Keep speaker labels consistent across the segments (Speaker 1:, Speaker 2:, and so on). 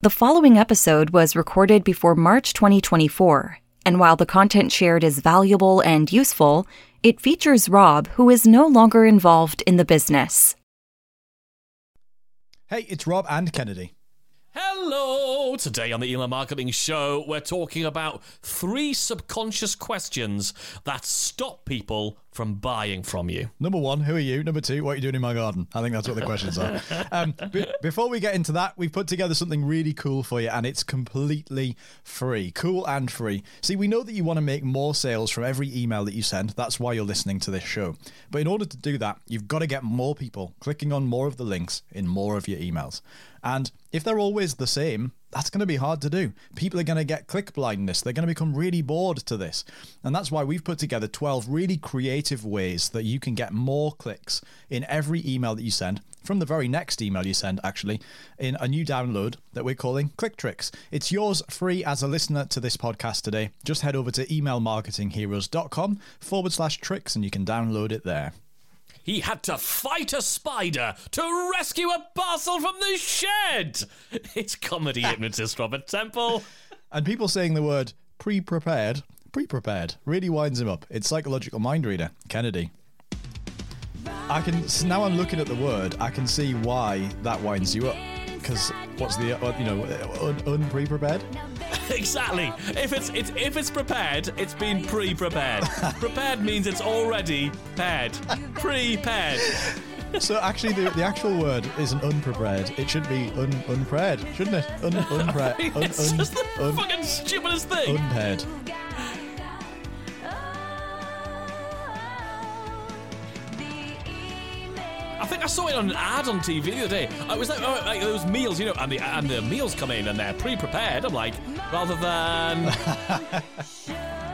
Speaker 1: The following episode was recorded before March 2024, and while the content shared is valuable and useful, it features Rob, who is no longer involved in the business.
Speaker 2: Hey, it's Rob and Kennedy.
Speaker 3: Hello! Today on the Email Marketing Show, we're talking about three subconscious questions that stop people from buying from you.
Speaker 2: Number one, who are you? Number two, what are you doing in my garden? I think that's what the questions are. Um, b- before we get into that, we've put together something really cool for you, and it's completely free. Cool and free. See, we know that you want to make more sales from every email that you send. That's why you're listening to this show. But in order to do that, you've got to get more people clicking on more of the links in more of your emails. And if they're always the same, that's going to be hard to do. People are going to get click blindness. They're going to become really bored to this. And that's why we've put together 12 really creative ways that you can get more clicks in every email that you send, from the very next email you send, actually, in a new download that we're calling Click Tricks. It's yours free as a listener to this podcast today. Just head over to emailmarketingheroes.com forward slash tricks and you can download it there.
Speaker 3: He had to fight a spider to rescue a parcel from the shed. It's comedy hypnotist Robert Temple.
Speaker 2: And people saying the word pre prepared, pre prepared, really winds him up. It's psychological mind reader, Kennedy. I can now I'm looking at the word. I can see why that winds you up. Because what's the uh, you know un, unpre prepared?
Speaker 3: exactly. If it's, it's if it's prepared, it's been pre-prepared. prepared means it's already paired. Prepared.
Speaker 2: So actually, the, the actual word isn't unprepared. It should be un unprepared, shouldn't it? Un unprepared. Un,
Speaker 3: it's
Speaker 2: un,
Speaker 3: just the
Speaker 2: un,
Speaker 3: fucking stupidest thing.
Speaker 2: unpaired.
Speaker 3: I think I saw it on an ad on TV the other day. It was like, oh, like those meals, you know, and the and the meals come in and they're pre-prepared. I'm like, rather than.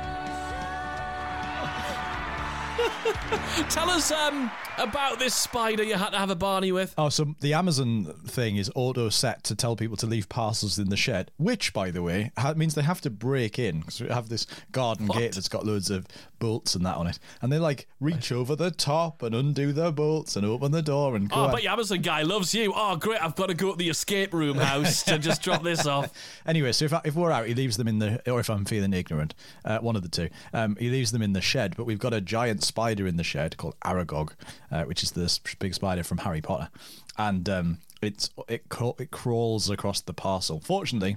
Speaker 3: Tell us um, about this spider you had to have a Barney with.
Speaker 2: Oh, so the Amazon thing is auto set to tell people to leave parcels in the shed, which, by the way, ha- means they have to break in because we have this garden
Speaker 3: What?
Speaker 2: gate that's got loads of bolts and that on it, and they like reach over the top and undo the bolts and open the door and go.
Speaker 3: Oh,
Speaker 2: out.
Speaker 3: but your Amazon guy loves you. Oh, great! I've got to go to the escape room house to just drop this off.
Speaker 2: Anyway, so if, I, if we're out, he leaves them in the, or if I'm feeling ignorant, uh, one of the two, um, he leaves them in the shed. But we've got a giant spider in the shed called Aragog, uh, which is this big spider from Harry Potter, and um, it's it it crawls across the parcel. Fortunately,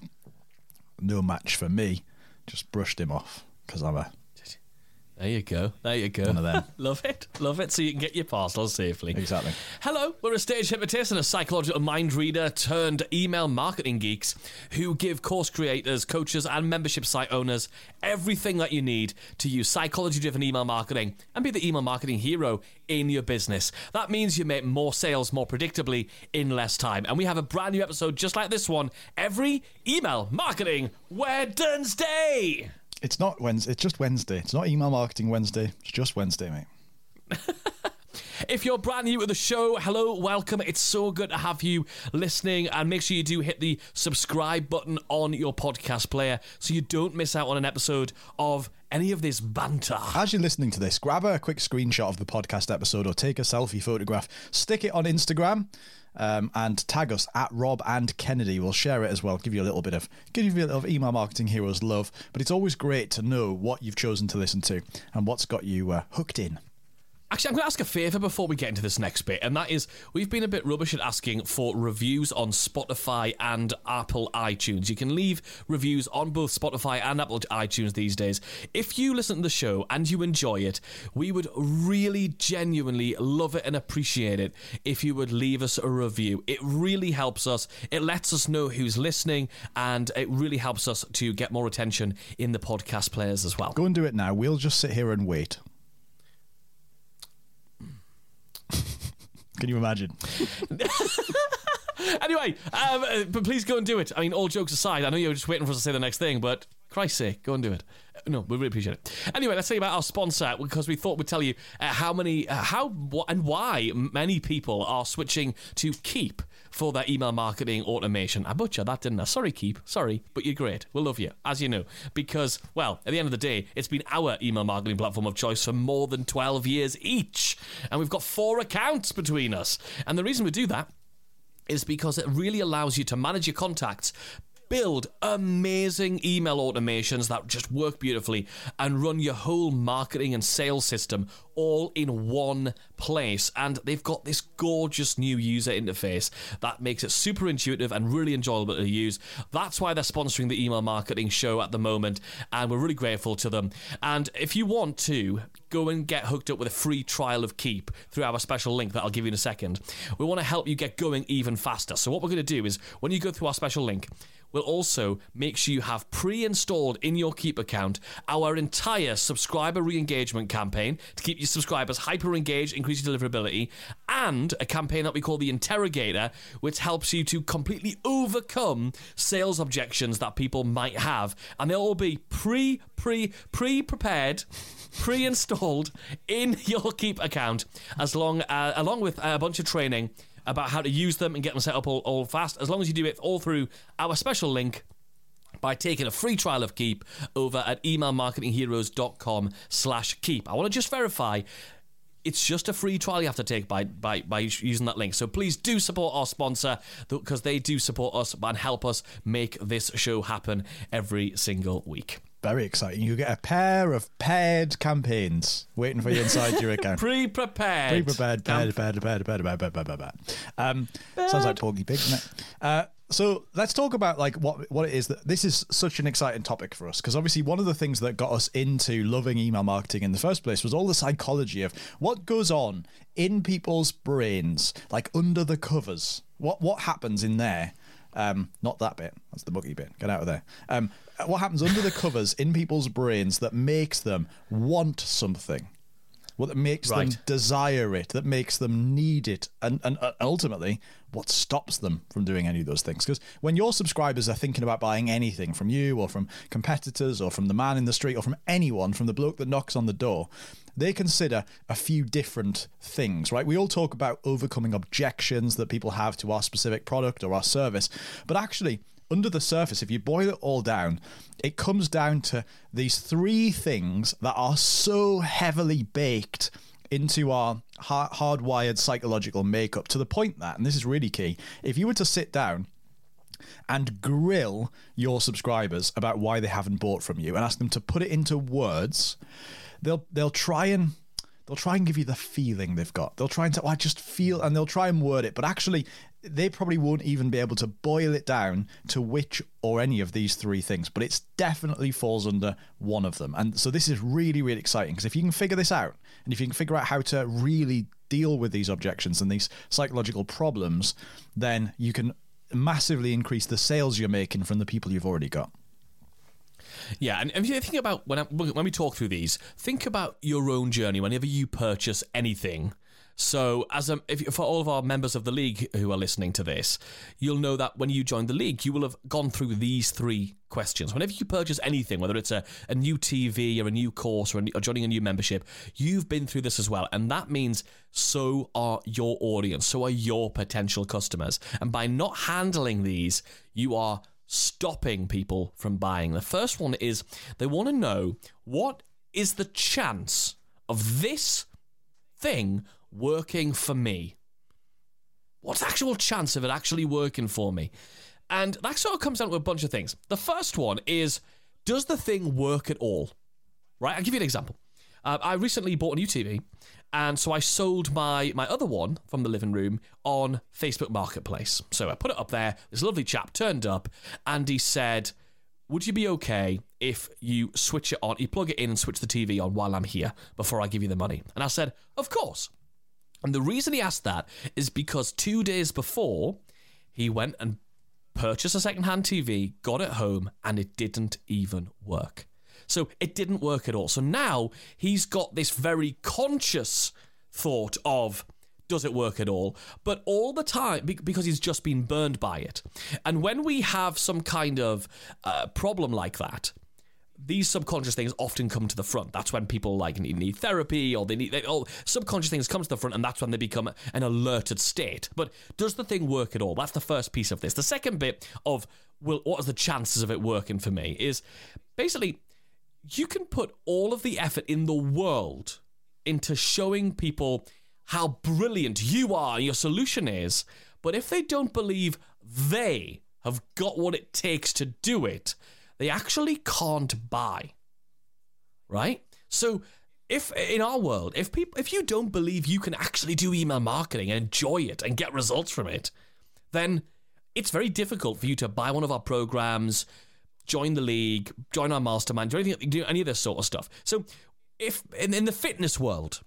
Speaker 2: no match for me. Just brushed him off because I'm a
Speaker 3: There you go. There you go.
Speaker 2: One of them.
Speaker 3: Love it. Love it. So you can get your parcels safely.
Speaker 2: exactly.
Speaker 3: Hello, we're a stage hypnotist and a psychological mind reader turned email marketing geeks who give course creators, coaches, and membership site owners everything that you need to use psychology driven email marketing and be the email marketing hero in your business. That means you make more sales more predictably in less time. And we have a brand new episode just like this one every email marketing Wednesday.
Speaker 2: It's not Wednesday. It's just Wednesday. It's not email marketing Wednesday. It's just Wednesday, mate.
Speaker 3: If you're brand new to the show, hello, welcome. It's so good to have you listening. And make sure you do hit the subscribe button on your podcast player so you don't miss out on an episode of any of this banter.
Speaker 2: As you're listening to this, grab a quick screenshot of the podcast episode or take a selfie photograph, stick it on Instagram, um, and tag us at Rob and Kennedy. We'll share it as well, give you a little bit of give you a little of email marketing heroes love. But it's always great to know what you've chosen to listen to and what's got you uh, hooked in.
Speaker 3: Actually, I'm going to ask a favour before we get into this next bit, and that is we've been a bit rubbish at asking for reviews on Spotify and Apple iTunes. You can leave reviews on both Spotify and Apple iTunes these days. If you listen to the show and you enjoy it, we would really genuinely love it and appreciate it if you would leave us a review. It really helps us, it lets us know who's listening, and it really helps us to get more attention in the podcast players as well.
Speaker 2: Go and do it now. We'll just sit here and wait. Can you imagine?
Speaker 3: Anyway, um, uh, but please go and do it. I mean, all jokes aside, I know you're just waiting for us to say the next thing, but Christ's sake, go and do it. Uh, No, we really appreciate it. Anyway, let's tell you about our sponsor because we thought we'd tell you uh, how many, uh, how, wh- and why many people are switching to Keap for their email marketing automation. Ah, I butchered that, didn't I? Sorry, Keap. Sorry, but you're great. We'll love you, as you know, because, well, at the end of the day, it's been our email marketing platform of choice for more than 12 years each. And we've got four accounts between us. And the reason we do that is because it really allows you to manage your contacts build amazing email automations that just work beautifully and run your whole marketing and sales system all in one place. And they've got this gorgeous new user interface that makes it super intuitive and really enjoyable to use. That's why they're sponsoring the email marketing show at the moment, and we're really grateful to them. And if you want to, go and get hooked up with a free trial of Keap through our special link that I'll give you in a second. We want to help you get going even faster. So, what we're going to do is when you go through our special link, will also make sure you have pre installed in your Keap account our entire subscriber re engagement campaign to keep your subscribers hyper engaged, increase your deliverability, and a campaign that we call the Interrogator, which helps you to completely overcome sales objections that people might have. And they'll all be pre, pre, pre prepared pre-installed in your Keap account, as long uh, along with a bunch of training about how to use them and get them set up all, all fast. As long as you do it all through our special link by taking a free trial of Keap over at emailmarketingheroes.com slash keap. I want to just verify it's just a free trial you have to take by, by, by using that link. So please do support our sponsor because they do support us and help us make this show happen every single week.
Speaker 2: Very exciting. You get a pair of paired campaigns waiting for you inside your account.
Speaker 3: Pre-prepared.
Speaker 2: Pre-prepared, paired, paired, paired, paired, paired, paired, paired, paired. Um, sounds like Porky Pig, doesn't it? Uh, so let's talk about like what what it is that this is such an exciting topic for us because obviously one of the things that got us into loving email marketing in the first place was all the psychology of what goes on in people's brains, like under the covers. What what happens in there? Um, not that bit. That's the bookie bit. Get out of there. Um, what happens under the covers in people's brains that makes them want something? What makes
Speaker 3: Right.
Speaker 2: them desire it? That makes them need it? And and uh, ultimately, what stops them from doing any of those things? Because when your subscribers are thinking about buying anything from you or from competitors or from the man in the street or from anyone, from the bloke that knocks on the door, they consider a few different things, right? We all talk about overcoming objections that people have to our specific product or our service, but actually, under the surface, if you boil it all down, it comes down to these three things that are so heavily baked into our hardwired psychological makeup to the point that, and this is really key, if you were to sit down and grill your subscribers about why they haven't bought from you and ask them to put it into words, they'll they'll try and they'll try and give you the feeling they've got. They'll try and say, oh, I just feel, and they'll try and word it, but actually, they probably won't even be able to boil it down to which or any of these three things. But it definitely falls under one of them. And so this is really, really exciting because if you can figure this out, and if you can figure out how to really deal with these objections and these psychological problems, then you can massively increase the sales you're making from the people you've already got.
Speaker 3: Yeah, and if you think about when I, when we talk through these, think about your own journey whenever you purchase anything. So, as a, if, for all of our members of the league who are listening to this, you'll know that when you joined the league, you will have gone through these three questions. Whenever you purchase anything, whether it's a, a new TV or a new course or, a, or joining a new membership, you've been through this as well. And that means so are your audience, so are your potential customers. And by not handling these, you are stopping people from buying. The first one is they want to know what is the chance of this thing working for me? What's the actual chance of it actually working for me? And that sort of comes down to a bunch of things. The first one is does the thing work at all? Right? I'll give you an example. Uh, I recently bought a new TV, and so I sold my my other one from the living room on Facebook Marketplace. So I put it up there. This lovely chap turned up, and he said, "Would you be okay if you switch it on? You plug it in and switch the TV on while I'm here before I give you the money?" And I said, "Of course." And the reason he asked that is because two days before, he went and purchased a second-hand TV, got it home, and it didn't even work. So it didn't work at all. So now he's got this very conscious thought of does it work at all? But all the time, because he's just been burned by it. And when we have some kind of uh, problem like that, these subconscious things often come to the front. That's when people like need, need therapy or they need they, oh, subconscious things come to the front, and that's when they become an alerted state. But does the thing work at all? That's the first piece of this. The second bit of well, what are the chances of it working for me is basically you can put all of the effort in the world into showing people how brilliant you are your solution is, but But if they don't believe they have got what it takes to do it, they actually can't buy. Right? So if in our world, if people if you don't believe you can actually do email marketing and enjoy it and get results from it, then it's very difficult for you to buy one of our programs, join the league, join our mastermind, do anything, do any of this sort of stuff. So, if in, in the fitness world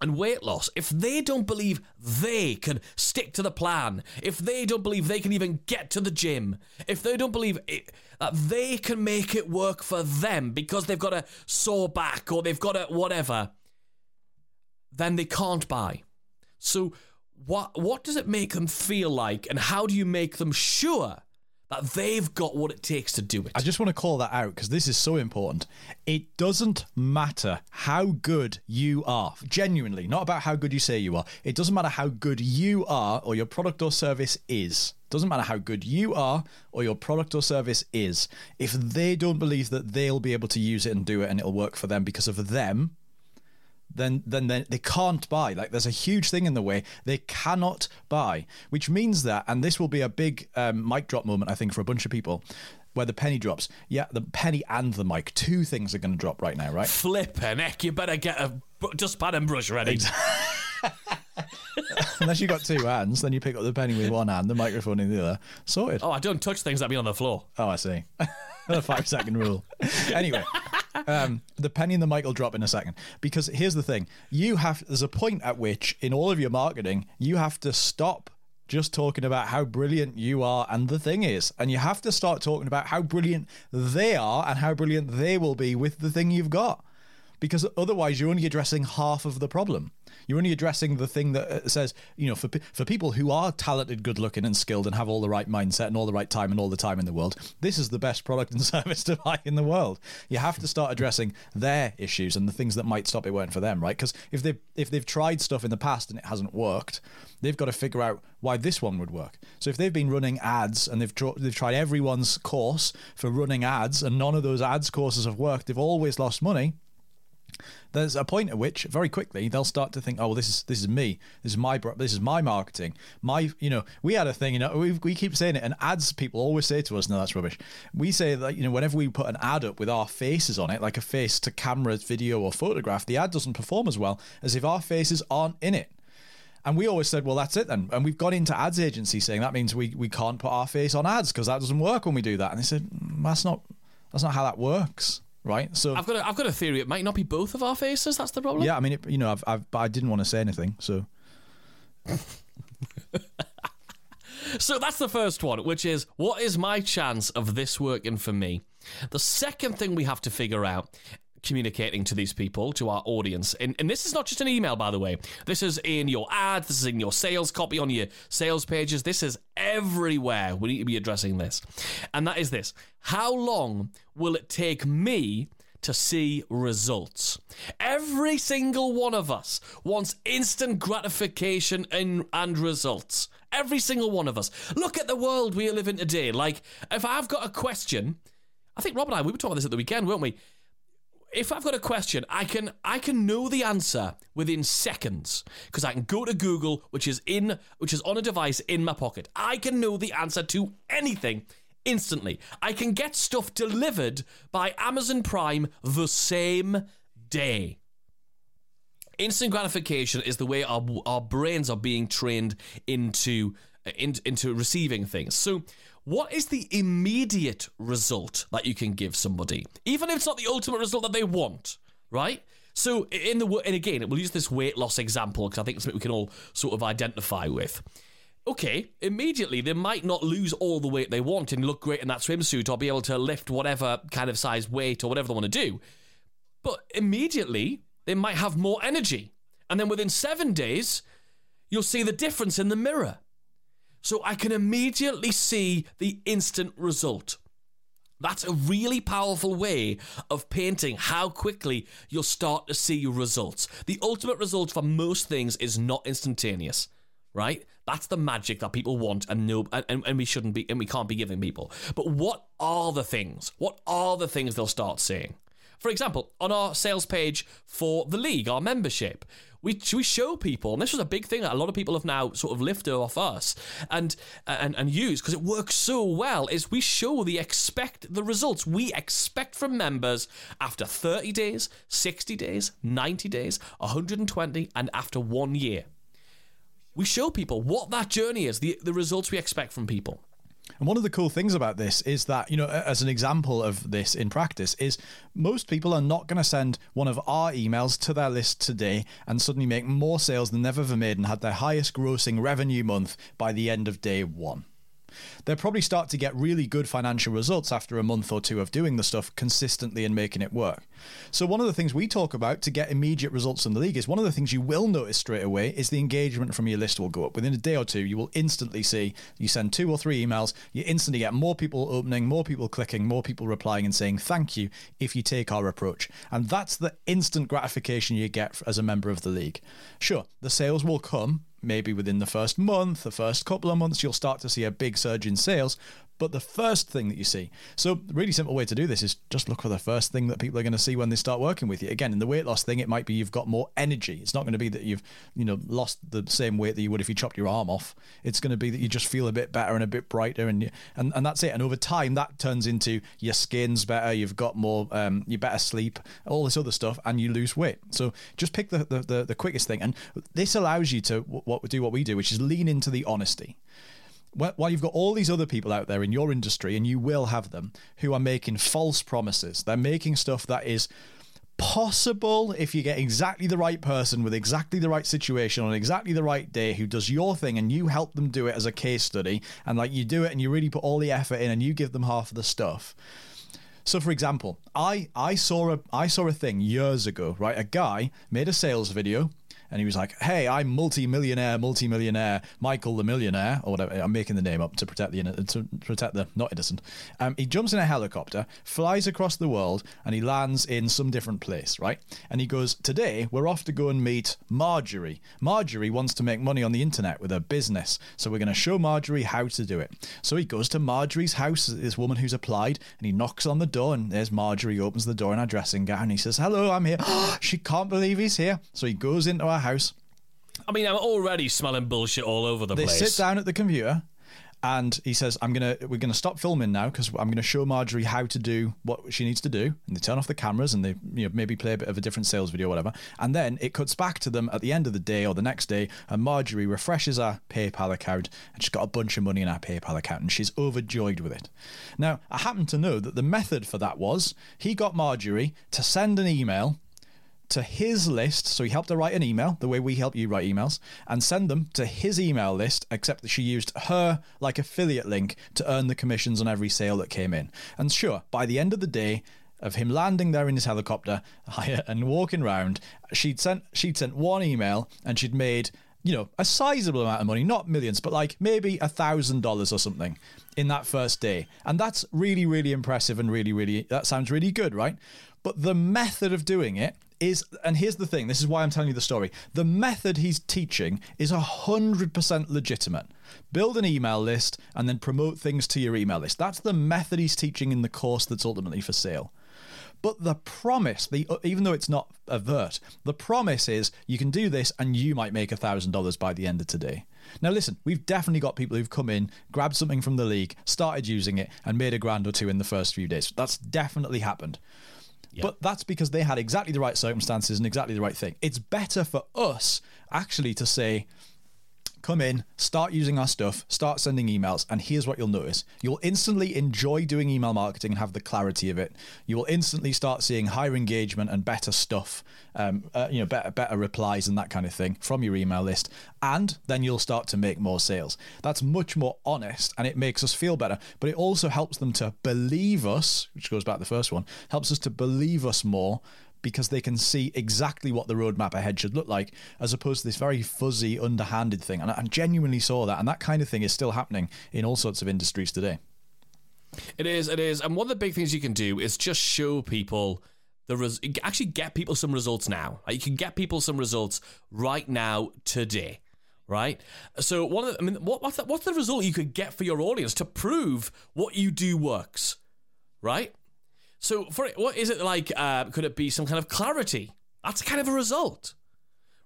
Speaker 3: and weight loss, if they don't believe they can stick to the plan, if they don't believe they can even get to the gym, if they don't believe it, that they can make it work for them because they've got a sore back or they've got a whatever, then they can't buy. So what what does it make them feel like and how do you make them sure they've got what it takes to do it
Speaker 2: I just want to call that out because this is so important. It doesn't matter how good you are, genuinely, not about how good you say you are. It doesn't matter how good you are or your product or service is. Doesn't matter how good you are or your product or service is. If they don't believe that they'll be able to use it and do it and it'll work for them because of them, then then they, they can't buy. Like there's a huge thing in the way they cannot buy, which means that, and this will be a big um, mic drop moment, I think, for a bunch of people. Where the penny drops, yeah, the penny and the mic, two things are going to drop right now, right?
Speaker 3: flipping heck you better get a dustpan and brush ready
Speaker 2: Unless you got two hands, then you pick up the penny with one hand, the microphone in the other. Sorted.
Speaker 3: oh i don't touch things that be on the floor
Speaker 2: Oh, I see. the five second rule. Anyway, um, the penny and the mic will drop in a second. Because here's the thing you have, there's a point at which in all of your marketing, you have to stop just talking about how brilliant you are and the thing is. And you have to start talking about how brilliant they are and how brilliant they will be with the thing you've got. Because otherwise, you're only addressing half of the problem. You're only addressing the thing that uh, says, you know, for for people who are talented, good looking, and skilled, and have all the right mindset and all the right time and all the time in the world, this is the best product and service to buy in the world. You have to start addressing their issues and the things that might stop it working for them, right? Because if they if they've tried stuff in the past and it hasn't worked, they've got to figure out why this one would work. So if they've been running ads and they've tr- they've tried everyone's course for running ads and none of those ads courses have worked, they've always lost money there's a point at which very quickly they'll start to think, oh, well, this is this is me, this is my this is my marketing, my you know we had a thing, you know we, we keep saying it, and ads people always say to us, no, that's rubbish. We say that you know whenever we put an ad up with our faces on it, like a face to camera, video, or photograph, the ad doesn't perform as well as if our faces aren't in it. And we always said, well, that's it then. And we've gone into ads agency saying that means we, we can't put our face on ads because that doesn't work when we do that. And they said, "Mm, that's not that's not how that works, right? So
Speaker 3: i've got a, i've got a theory it might not be both of our faces that's the problem
Speaker 2: yeah, I mean, it, you know, I've, I've but I didn't want to say anything, so
Speaker 3: So that's the first one, which is what is my chance of this working for me? The second thing we have to figure out communicating to these people, to our audience, and, and this is not just an email, by the way. This is in your ads, this is in your sales copy on your sales pages, this is everywhere. We need to be addressing this. And that is this How long will it take me? to see results. Every single one of us wants instant gratification and, and results. Every single one of us. Look at the world we live in today. Like, if I've got a question, I think Rob and I, we were talking about this at the weekend, weren't we? If I've got a question, I can I can know the answer within seconds because I can go to Google, which is in which is on a device in my pocket. I can know the answer to anything instantly. I can get stuff delivered by Amazon Prime the same day. Instant gratification is the way our our brains are being trained into uh, in, into receiving things. So, what is the immediate result that you can give somebody, even if it's not the ultimate result that they want, right? So, in the and again, we'll use this weight loss example because I think it's something we can all sort of identify with. Okay, immediately they might not lose all the weight they want and look great in that swimsuit or be able to lift whatever kind of size weight or whatever they want to do. But immediately they might have more energy. And then within seven days, you'll see the difference in the mirror. So I can immediately see the instant result. That's a really powerful way of painting how quickly you'll start to see results. The ultimate result for most things is not instantaneous, right? That's the magic that people want and no and, and we shouldn't be and we can't be giving people. But what are the things? What are the things they'll start seeing? for example, on our sales page for the league, our membership, we, we show people, and this was a big thing that a lot of people have now sort of lifted off us and and and use because it works so well. Is we show the expect the results we expect from members after 30 days, 60 days, 90 days, 120, and after one year. We show people what that journey is, the the results we expect from people.
Speaker 2: And one of the cool things about this is that, you know, as an example of this in practice, is most people are not going to send one of our emails to their list today and suddenly make more sales than they've ever made and had their highest grossing revenue month by the end of day one they'll probably start to get really good financial results after a month or two of doing the stuff consistently and making it work. So, one of the things we talk about to get immediate results in the league is one of the things you will notice straight away is the engagement from your list will go up. Within a day or two, you will instantly see you send two or three emails, you instantly get more people opening, more people clicking, more people replying and saying thank you if you take our approach. And that's the instant gratification you get as a member of the league. Sure, the sales will come maybe within the first month, the first couple of months, you'll start to see a big surge in sales but the first thing that you see. So, really simple way to do this is just look for the first thing that people are going to see when they start working with you. Again, in the weight loss thing, it might be you've got more energy. It's not going to be that you've, you know, lost the same weight that you would if you chopped your arm off. It's going to be that you just feel a bit better and a bit brighter, and you, and and that's it. And over time, that turns into your skin's better. You've got more, um, you better sleep, all this other stuff, and you lose weight. So just pick the the, the, the quickest thing, and this allows you to what do what we do, which is lean into the honesty while you've got all these other people out there in your industry, and you will have them, who are making false promises, they're making stuff that is possible if you get exactly the right person with exactly the right situation on exactly the right day who does your thing and you help them do it as a case study and like you do it and you really put all the effort in and you give them half of the stuff. So for example i i saw a i saw a thing years ago right? A guy made a sales video and he was like, "Hey, I'm multi-millionaire, multi-millionaire Michael the millionaire, or whatever. I'm making the name up to protect the to protect the not innocent." Um, he jumps in a helicopter, flies across the world, and he lands in some different place, right? And he goes, "Today we're off to go and meet Marjorie. Marjorie wants to make money on the internet with her business, so we're going to show Marjorie how to do it." So he goes to Marjorie's house, this woman who's applied, and he knocks on the door, and there's Marjorie. Opens the door in her dressing gown. And he says, "Hello, I'm here." she can't believe he's here, so he goes into her house.
Speaker 3: I mean, I'm already smelling bullshit all over the
Speaker 2: they
Speaker 3: place.
Speaker 2: They sit down at the computer and he says, "I'm gonna we're gonna stop filming now because I'm gonna show Marjorie how to do what she needs to do." And they turn off the cameras and they you know maybe play a bit of a different sales video, or whatever. And then it cuts back to them at the end of the day or the next day, and Marjorie refreshes her PayPal account and she's got a bunch of money in her PayPal account and she's overjoyed with it. Now, I happen to know that the method for that was he got Marjorie to send an email to his list. So he helped her write an email, the way we help you write emails, and send them to his email list, except that she used her like affiliate link to earn the commissions on every sale that came in. And sure, by the end of the day, of him landing there in his helicopter and walking around, she'd sent she'd sent one email and she'd made you know a sizable amount of money, not millions, but like maybe a thousand dollars or something in that first day, and that's really really impressive and really really that sounds really good, right? But the method of doing it is, and here's the thing this is why I'm telling you the story. The method he's teaching is 100% legitimate. Build an email list and then promote things to your email list. That's the method he's teaching in the course that's ultimately for sale. But the promise, the uh, even though it's not avert, the promise is you can do this and you might make $1,000 by the end of today. Now, listen, we've definitely got people who've come in, grabbed something from the league, started using it, and made a grand or two in the first few days. That's definitely happened. But that's because they had exactly the right circumstances and exactly the right thing. It's better for us actually to say, come in, start using our stuff, start sending emails, and here's what you'll notice. You'll instantly enjoy doing email marketing and have the clarity of it. You will instantly start seeing higher engagement and better stuff, um, uh, you know, better better replies and that kind of thing from your email list, and then you'll start to make more sales. That's much more honest, and it makes us feel better. But it also helps them to believe us, which goes back to the first one, helps us to believe us more because they can see exactly what the roadmap ahead should look like, as opposed to this very fuzzy, underhanded thing. And I genuinely saw that, and that kind of thing is still happening in all sorts of industries today.
Speaker 3: It is, it is, and one of the big things you can do is just show people the res- actually get people some results now. Like you can get people some results right now today right? So one of the, I mean, what, what's, the, what's the result you could get for your audience to prove what you do works, right? So, for it, what is it like? Uh, could it be some kind of clarity? That's kind of a result,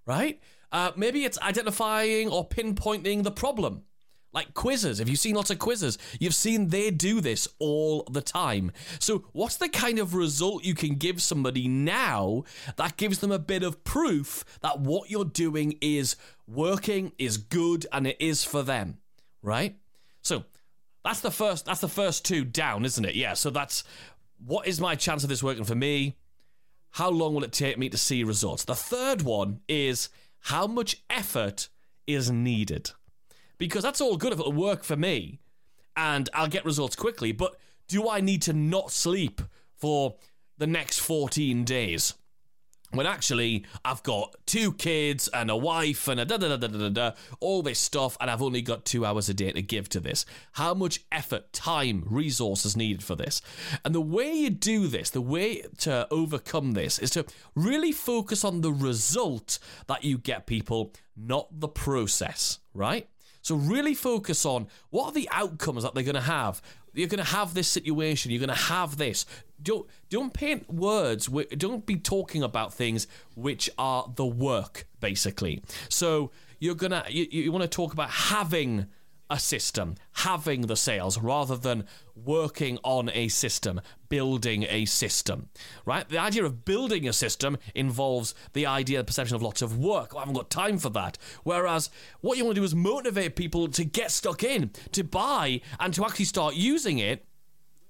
Speaker 3: right? Uh, maybe it's identifying or pinpointing the problem. Like quizzes. If you've seen lots of quizzes, you've seen they do this all the time. So, what's the kind of result you can give somebody now that gives them a bit of proof that what you're doing is working, is good, and it is for them, right? So, that's the first. That's the first two down, isn't it? Yeah. So that's what is my chance of this working for me? How long will it take me to see results? The third one is how much effort is needed. Because that's all good if it'll work for me and I'll get results quickly, but do I need to not sleep for the next 14 days? When actually I've got two kids and a wife and a da da da da da da, all this stuff, and I've only got two hours a day to give to this. How much effort, time, resources needed for this? And the way you do this, the way to overcome this, is to really focus on the result that you get people, not the process, right? So really focus on what are the outcomes that they're going to have. You're going to have this situation. You're going to have this. Don't don't paint words. Don't be talking about things which are the work basically. So you're gonna you, you want to talk about having a system, having the sales rather than working on a system, building a system, right? The idea of building a system involves the idea, the perception of lots of work. I haven't got time for that. Whereas what you want to do is motivate people to get stuck in, to buy, and to actually start using it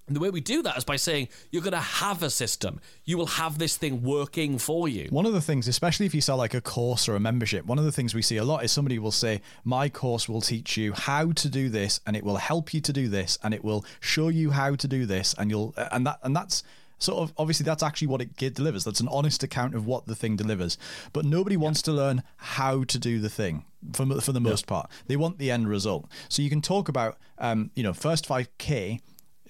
Speaker 3: and the way we do that is by saying you're going to have a system. You will have this thing working for you.
Speaker 2: One of the things, especially if you sell like a course or a membership, one of the things we see a lot is somebody will say, My course will teach you how to do this and it will help you to do this and it will show you how to do this and you'll and that and that's sort of obviously that's actually what it delivers. That's an honest account of what the thing delivers. But nobody wants to learn how to do the thing for for the most yeah. part. They want the end result. So you can talk about um, you know first five k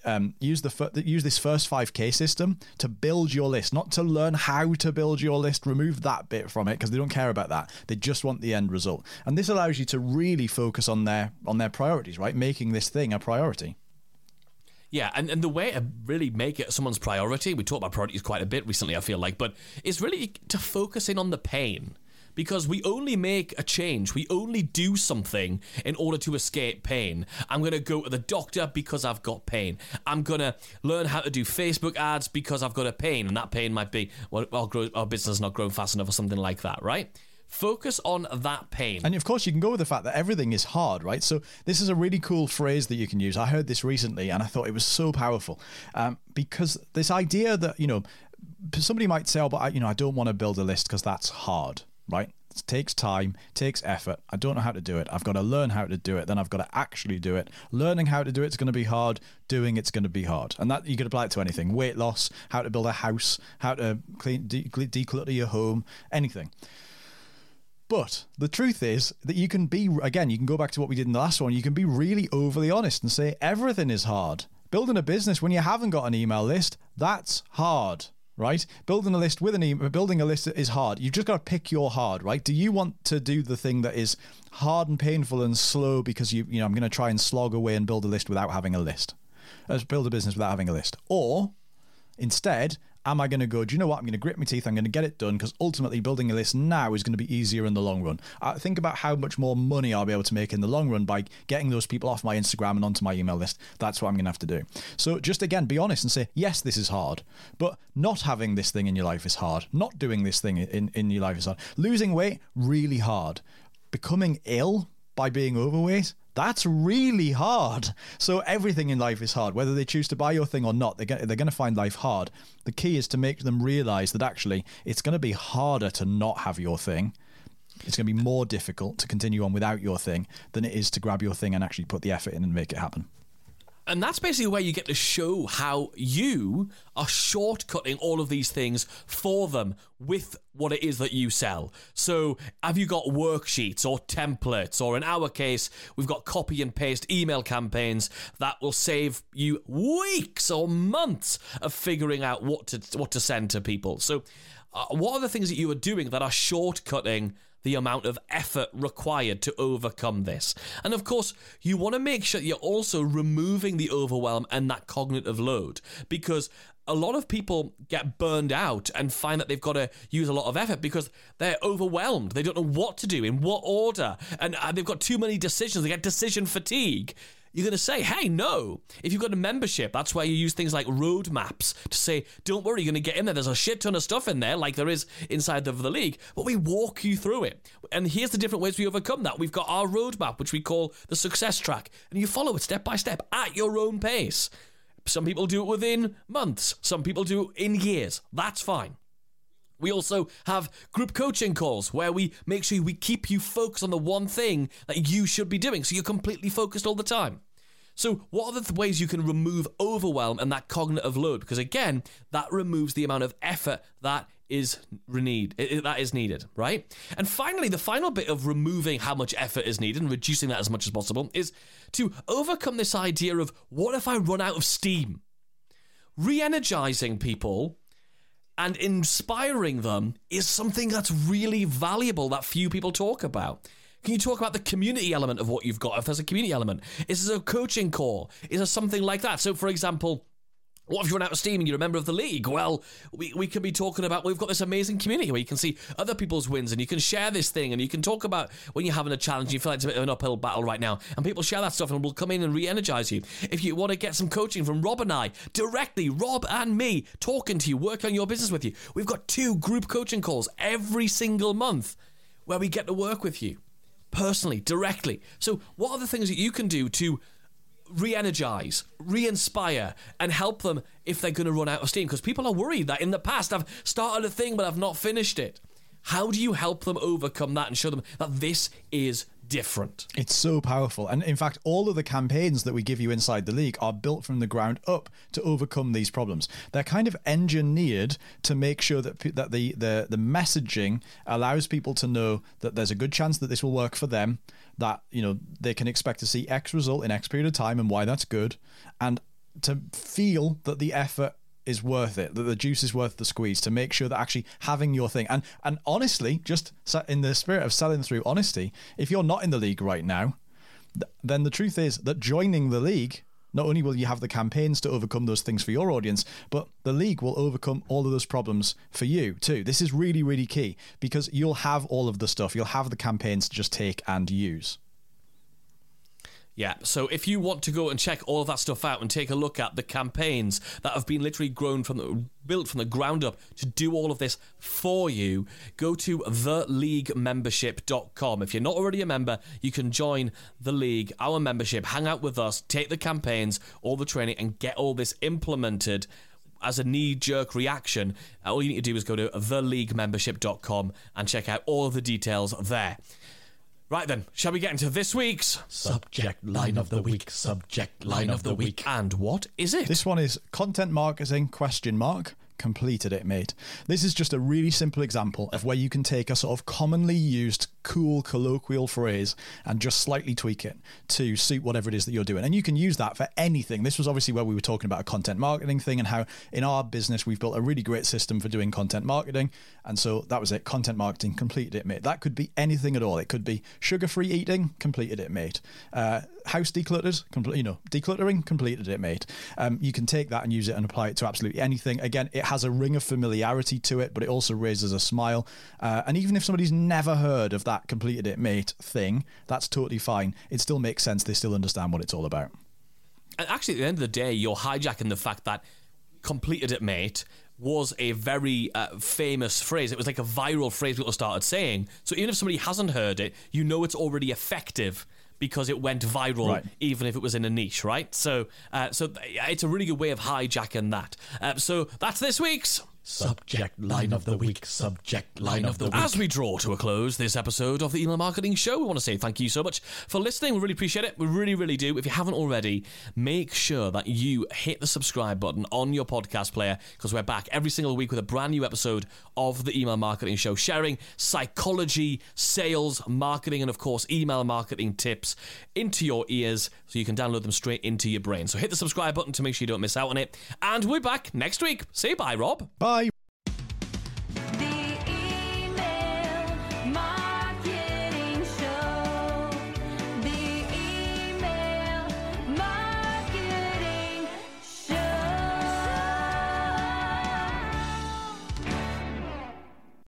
Speaker 2: um, use the use this first 5k system to build your list, not to learn how to build your list. Remove that bit from it because they don't care about that. They just want the end result, and this allows you to really focus on their on their priorities, right? Making this thing a priority.
Speaker 3: Yeah, and, and the way to really make it someone's priority, we talked about priorities quite a bit recently, I feel like, but it's really to focus in on the pain because we only make a change. We only do something in order to escape pain. I'm going to go to the doctor because I've got pain. I'm going to learn how to do Facebook ads because I've got a pain, and that pain might be, well, our, our business is not growing fast enough or something like that, right? Focus on that pain.
Speaker 2: And of course, you can go with the fact that everything is hard, right? So, this is a really cool phrase that you can use. I heard this recently and I thought it was so powerful um, because this idea that, you know, somebody might say, oh, but I, you know, I don't want to build a list because that's hard right? It takes time, takes effort. I don't know how to do it. I've got to learn how to do it. Then I've got to actually do it. Learning how to do it's going to be hard. Doing it's going to be hard. And that you could apply it to anything: weight loss, how to build a house, how to clean, de- declutter your home, anything. But the truth is that you can be again. You can go back to what we did in the last one. You can be really overly honest and say everything is hard. Building a business when you haven't got an email list, that's hard right? Building a list with an email, building a list is hard. You've just got to pick your hard, right? Do you want to do the thing that is hard and painful and slow because you, you know, I'm going to try and slog away and build a list without having a list, Let's build a business without having a list, or instead Am I going to go, do you know what? I'm going to grit my teeth. I'm going to get it done because ultimately building a list now is going to be easier in the long run. Uh, think about how much more money I'll be able to make in the long run by getting those people off my Instagram and onto my email list. That's what I'm going to have to do. So just again, be honest and say, yes, this is hard, but not having this thing in your life is hard. Not doing this thing in, in your life is hard. Losing weight, really hard. Becoming ill by being overweight, that's really hard. So everything in life is hard. Whether they choose to buy your thing or not, they're going, to find life hard. The key is to make them realize that actually it's going to be harder to not have your thing. It's going to be more difficult to continue on without your thing than it is to grab your thing and actually put the effort in and make it happen.
Speaker 3: And that's basically where you get to show how you are shortcutting all of these things for them with what it is that you sell. So, have you got worksheets or templates, or in our case, we've got copy and paste email campaigns that will save you weeks or months of figuring out what to what to send to people. So, uh, what are the things that you are doing that are shortcutting the amount of effort required to overcome this. And of course, you want to make sure you're also removing the overwhelm and that cognitive load because a lot of people get burned out and find that they've got to use a lot of effort because they're overwhelmed. They don't know what to do, in what order, and uh, they've got too many decisions. They get decision fatigue. You're going to say, hey, no. If you've got a membership, that's where you use things like roadmaps to say, don't worry, you're going to get in there. There's a shit ton of stuff in there, like there is inside of the league, but we walk you through it. And here's the different ways we overcome that. We've got our roadmap, which we call the success track, and you follow it step by step at your own pace. Some people do it within months, some people do it in years. That's fine. We also have group coaching calls where we make sure we keep you focused on the one thing that you should be doing so you're completely focused all the time. So, what are the ways you can remove overwhelm and that cognitive load? Because again, that removes the amount of effort that is need that is needed, right? And finally, the final bit of removing how much effort is needed and reducing that as much as possible is to overcome this idea of what if I run out of steam? Re-energizing people and inspiring them is something that's really valuable that few people talk about. Can you talk about the community element of what you've got? If there's a community element, is there a coaching call? Is there something like that? So, for example, what if you run out of steam and you're a member of the league? Well, we, we could be talking about we've got this amazing community where you can see other people's wins and you can share this thing and you can talk about when you're having a challenge, you feel like it's a bit of an uphill battle right now, and people share that stuff and will come in and re energize you. If you want to get some coaching from Rob and I directly, Rob and me talking to you, working on your business with you, we've got two group coaching calls every single month where we get to work with you personally, directly. So, what are the things that you can do to re energize, re inspire, and help them if they're going to run out of steam. Because people are worried that in the past I've started a thing but I've not finished it. How do you help them overcome that and show them that this is different?
Speaker 2: It's so powerful. And in fact, all of the campaigns that we give you inside the league are built from the ground up to overcome these problems. They're kind of engineered to make sure that that the the the messaging allows people to know that there's a good chance that this will work for them, that, you know, they can expect to see X result in X period of time and why that's good, and to feel that the effort is worth it, that the juice is worth the squeeze to make sure that actually having your thing and and honestly, just in the spirit of selling through honesty, if you're not in the league right now, then the truth is that joining the league not only will you have the campaigns to overcome those things for your audience, but the league will overcome all of those problems for you too. This is really, really key because you'll have all of the stuff, you'll have the campaigns to just take and use.
Speaker 3: Yeah, so if you want to go and check all of that stuff out and take a look at the campaigns that have been literally grown from the built from the ground up to do all of this for you, go to theleaguemembership.com. If you're not already a member, you can join the league, our membership, hang out with us, take the campaigns, all the training, and get all this implemented as a knee jerk reaction, all you need to do is go to theleaguemembership.com and check out all of the details there. Right then, shall we get into this week's
Speaker 4: subject line of the week? Subject line of the week.
Speaker 3: And what is it?
Speaker 2: This one is content marketing question mark completed it, mate. This is just a really simple example of where you can take a sort of commonly used, cool, colloquial phrase and just slightly tweak it to suit whatever it is that you're doing. And you can use that for anything. This was obviously where we were talking about a content marketing thing and how in our business we've built a really great system for doing content marketing. And so that was it. Content marketing completed it, mate. That could be anything at all. It could be sugar free eating, completed it, mate. Uh, house decluttered, complete, you know, decluttering, completed it, mate. Um, you can take that and use it and apply it to absolutely anything. Again, it has a ring of familiarity to it, but it also raises a smile. Uh, and even if somebody's never heard of that completed it, mate thing, that's totally fine. It still makes sense. They still understand what it's all about.
Speaker 3: And actually, at the end of the day, you're hijacking the fact that completed it, mate, was a very uh, famous phrase. It was like a viral phrase people started saying. So even if somebody hasn't heard it, you know it's already effective because it went viral, right. even if it was in a niche, right? So, uh, so it's a really good way of hijacking that. Uh, so that's this week's
Speaker 4: Subject line of the week. Subject line of the week.
Speaker 3: As we draw to a close this episode of the Email Marketing Show, we want to say thank you so much for listening. We really appreciate it. We really, really do. If you haven't already, make sure that you hit the subscribe button on your podcast player because we're back every single week with a brand new episode of the Email Marketing Show, sharing psychology, sales, marketing, and of course, email marketing tips into your ears so you can download them straight into your brain. So hit the subscribe button to make sure you don't miss out on it. And we're back next week. Say bye, Rob.
Speaker 2: Bye.